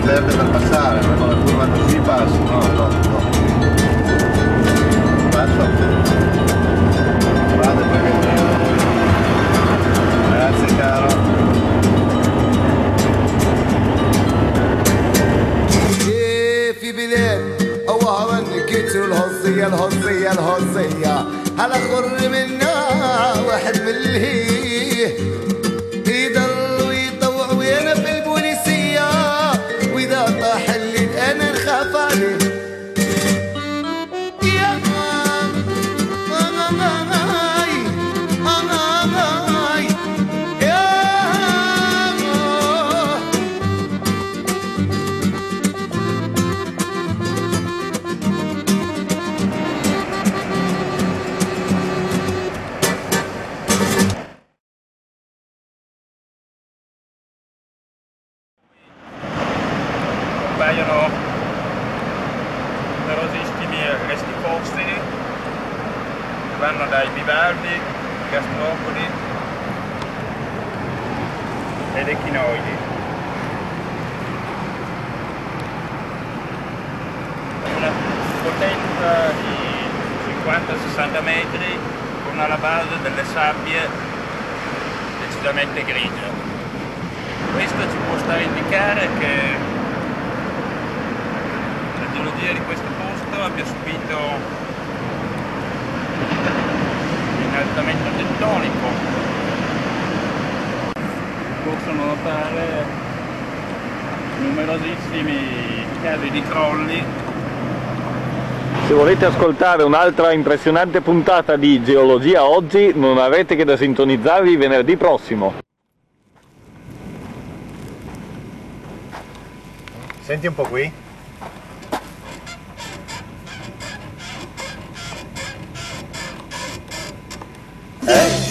non serve per passare, ma la curva non si passa, no, no, no. Passa. Vado poi vedo. Grazie caro. الهزية الهزية الهزية هلا خر منها واحد من الهي metri con alla base delle sabbie decisamente grigie. Questo ci può stare a indicare che la geologia di questo posto abbia subito un innalzamento tettonico. Possono notare numerosissimi casi di crolli se volete ascoltare un'altra impressionante puntata di Geologia Oggi, non avete che da sintonizzarvi venerdì prossimo. Senti un po' qui. Eh?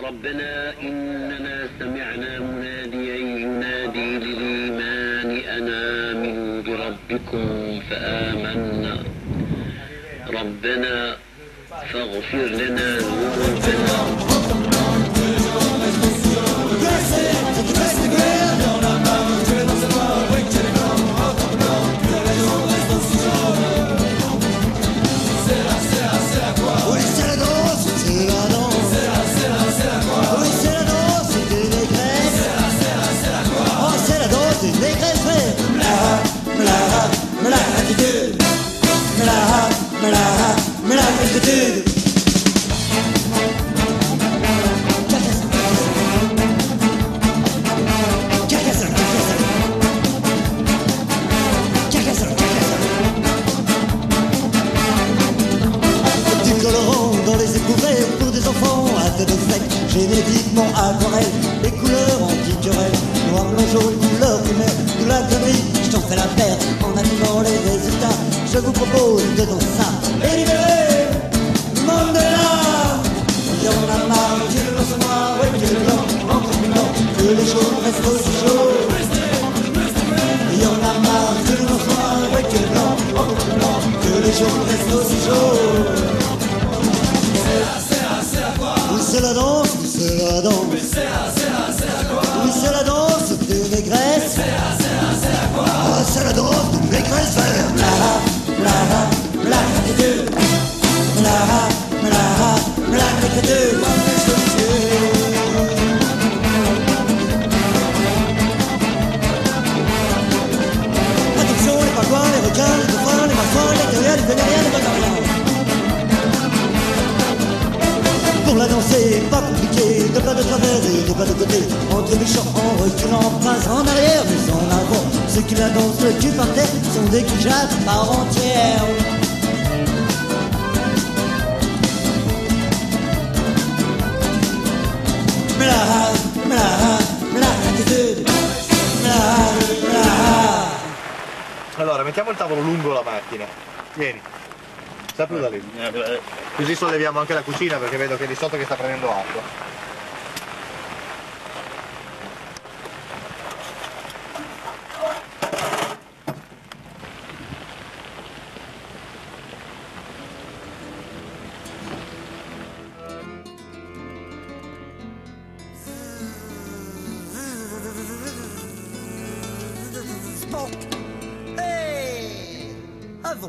ربنا إننا سمعنا مناديا ينادي للإيمان أن آمنوا بربكم فآمنا. ربنا فاغفر لنا ذنوبنا. Mla, mla, mla, attitude. Carcassonne, Carcassonne. Carcassonne, Carcassonne. Du colorant dans les éprouvettes pour des enfants à tête sec, génétiquement aquarelle, les couleurs antiquerelles, noir, blanc, jaune, couleur primaire, de la connerie, je t'en fais la perte en animant les résultats. Je vous propose de dans Que les jours restent aussi chauds Il y en a marre de nos soins et que non Que les jours restent aussi chauds C'est assez assez à quoi? Poussez la danse, poussez la danse Poussez la danse, poussez la danse, poussez la danse, C'est la danse, poussez la danse Pas compliqué, de pas de travers et de pas de côté. Entre champs, en reculant, pas en arrière, mais en avant. Ceux qui la dansent le cul par terre sont des cujates à part entière. Bla, bla, bla, attitude. Bla, bla. Allora, mettiamo il tavolo lungo la macchina. Vieni. Sta più da lì. Così solleviamo anche la cucina perché vedo che è di sotto che sta prendendo acqua.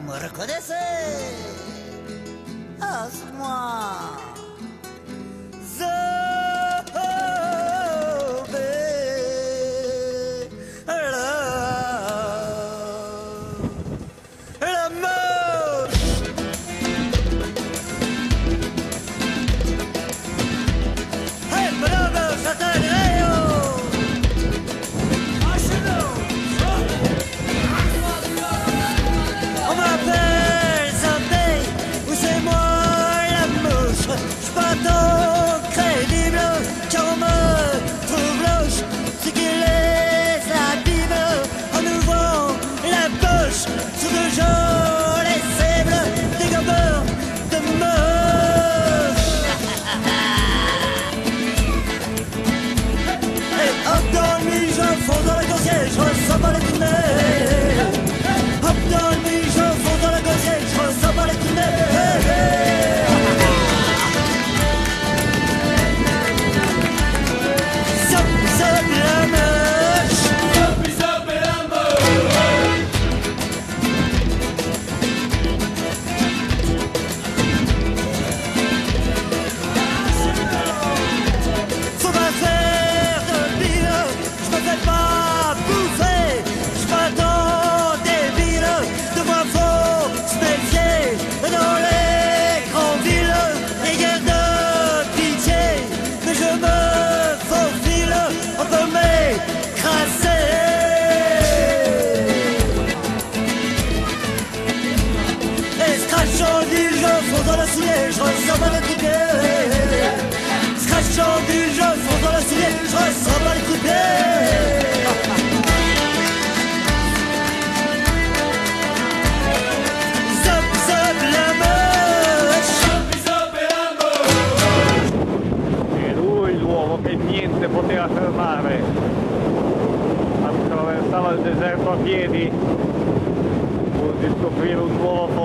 Me reconnaissez. C'est moi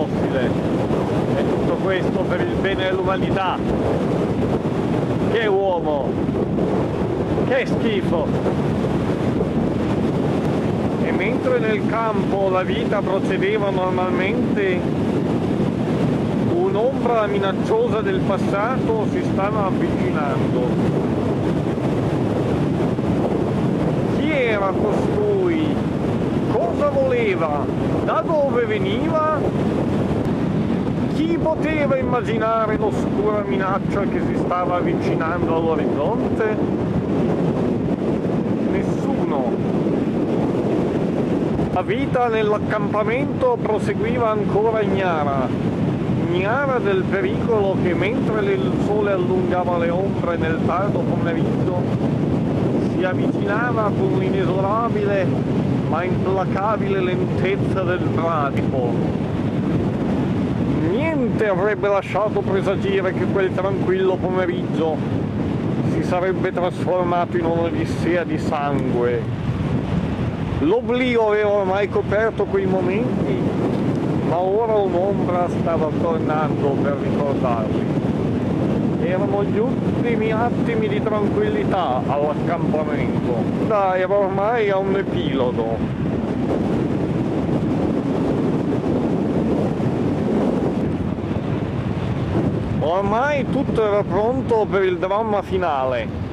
fossile. E tutto questo per il bene dell'umanità. Che uomo! Che schifo! E mentre nel campo la vita procedeva normalmente, un'ombra minacciosa del passato si stava avvicinando. Chi era costui? Cosa voleva? Da dove veniva? Chi poteva immaginare l'oscura minaccia che si stava avvicinando all'orizzonte? Nessuno. La vita nell'accampamento proseguiva ancora ignara, ignara del pericolo che mentre il sole allungava le ombre nel tardo pomeriggio si avvicinava con l'inesorabile ma implacabile lentezza del bradipo. Niente avrebbe lasciato presagire che quel tranquillo pomeriggio si sarebbe trasformato in un'odissea di sangue. L'oblio aveva ormai coperto quei momenti, ma ora un'ombra stava tornando per ricordarli. Erano gli ultimi attimi di tranquillità all'accampamento. Dai, era ormai a un epilogo. Ormai tutto era pronto per il dramma finale.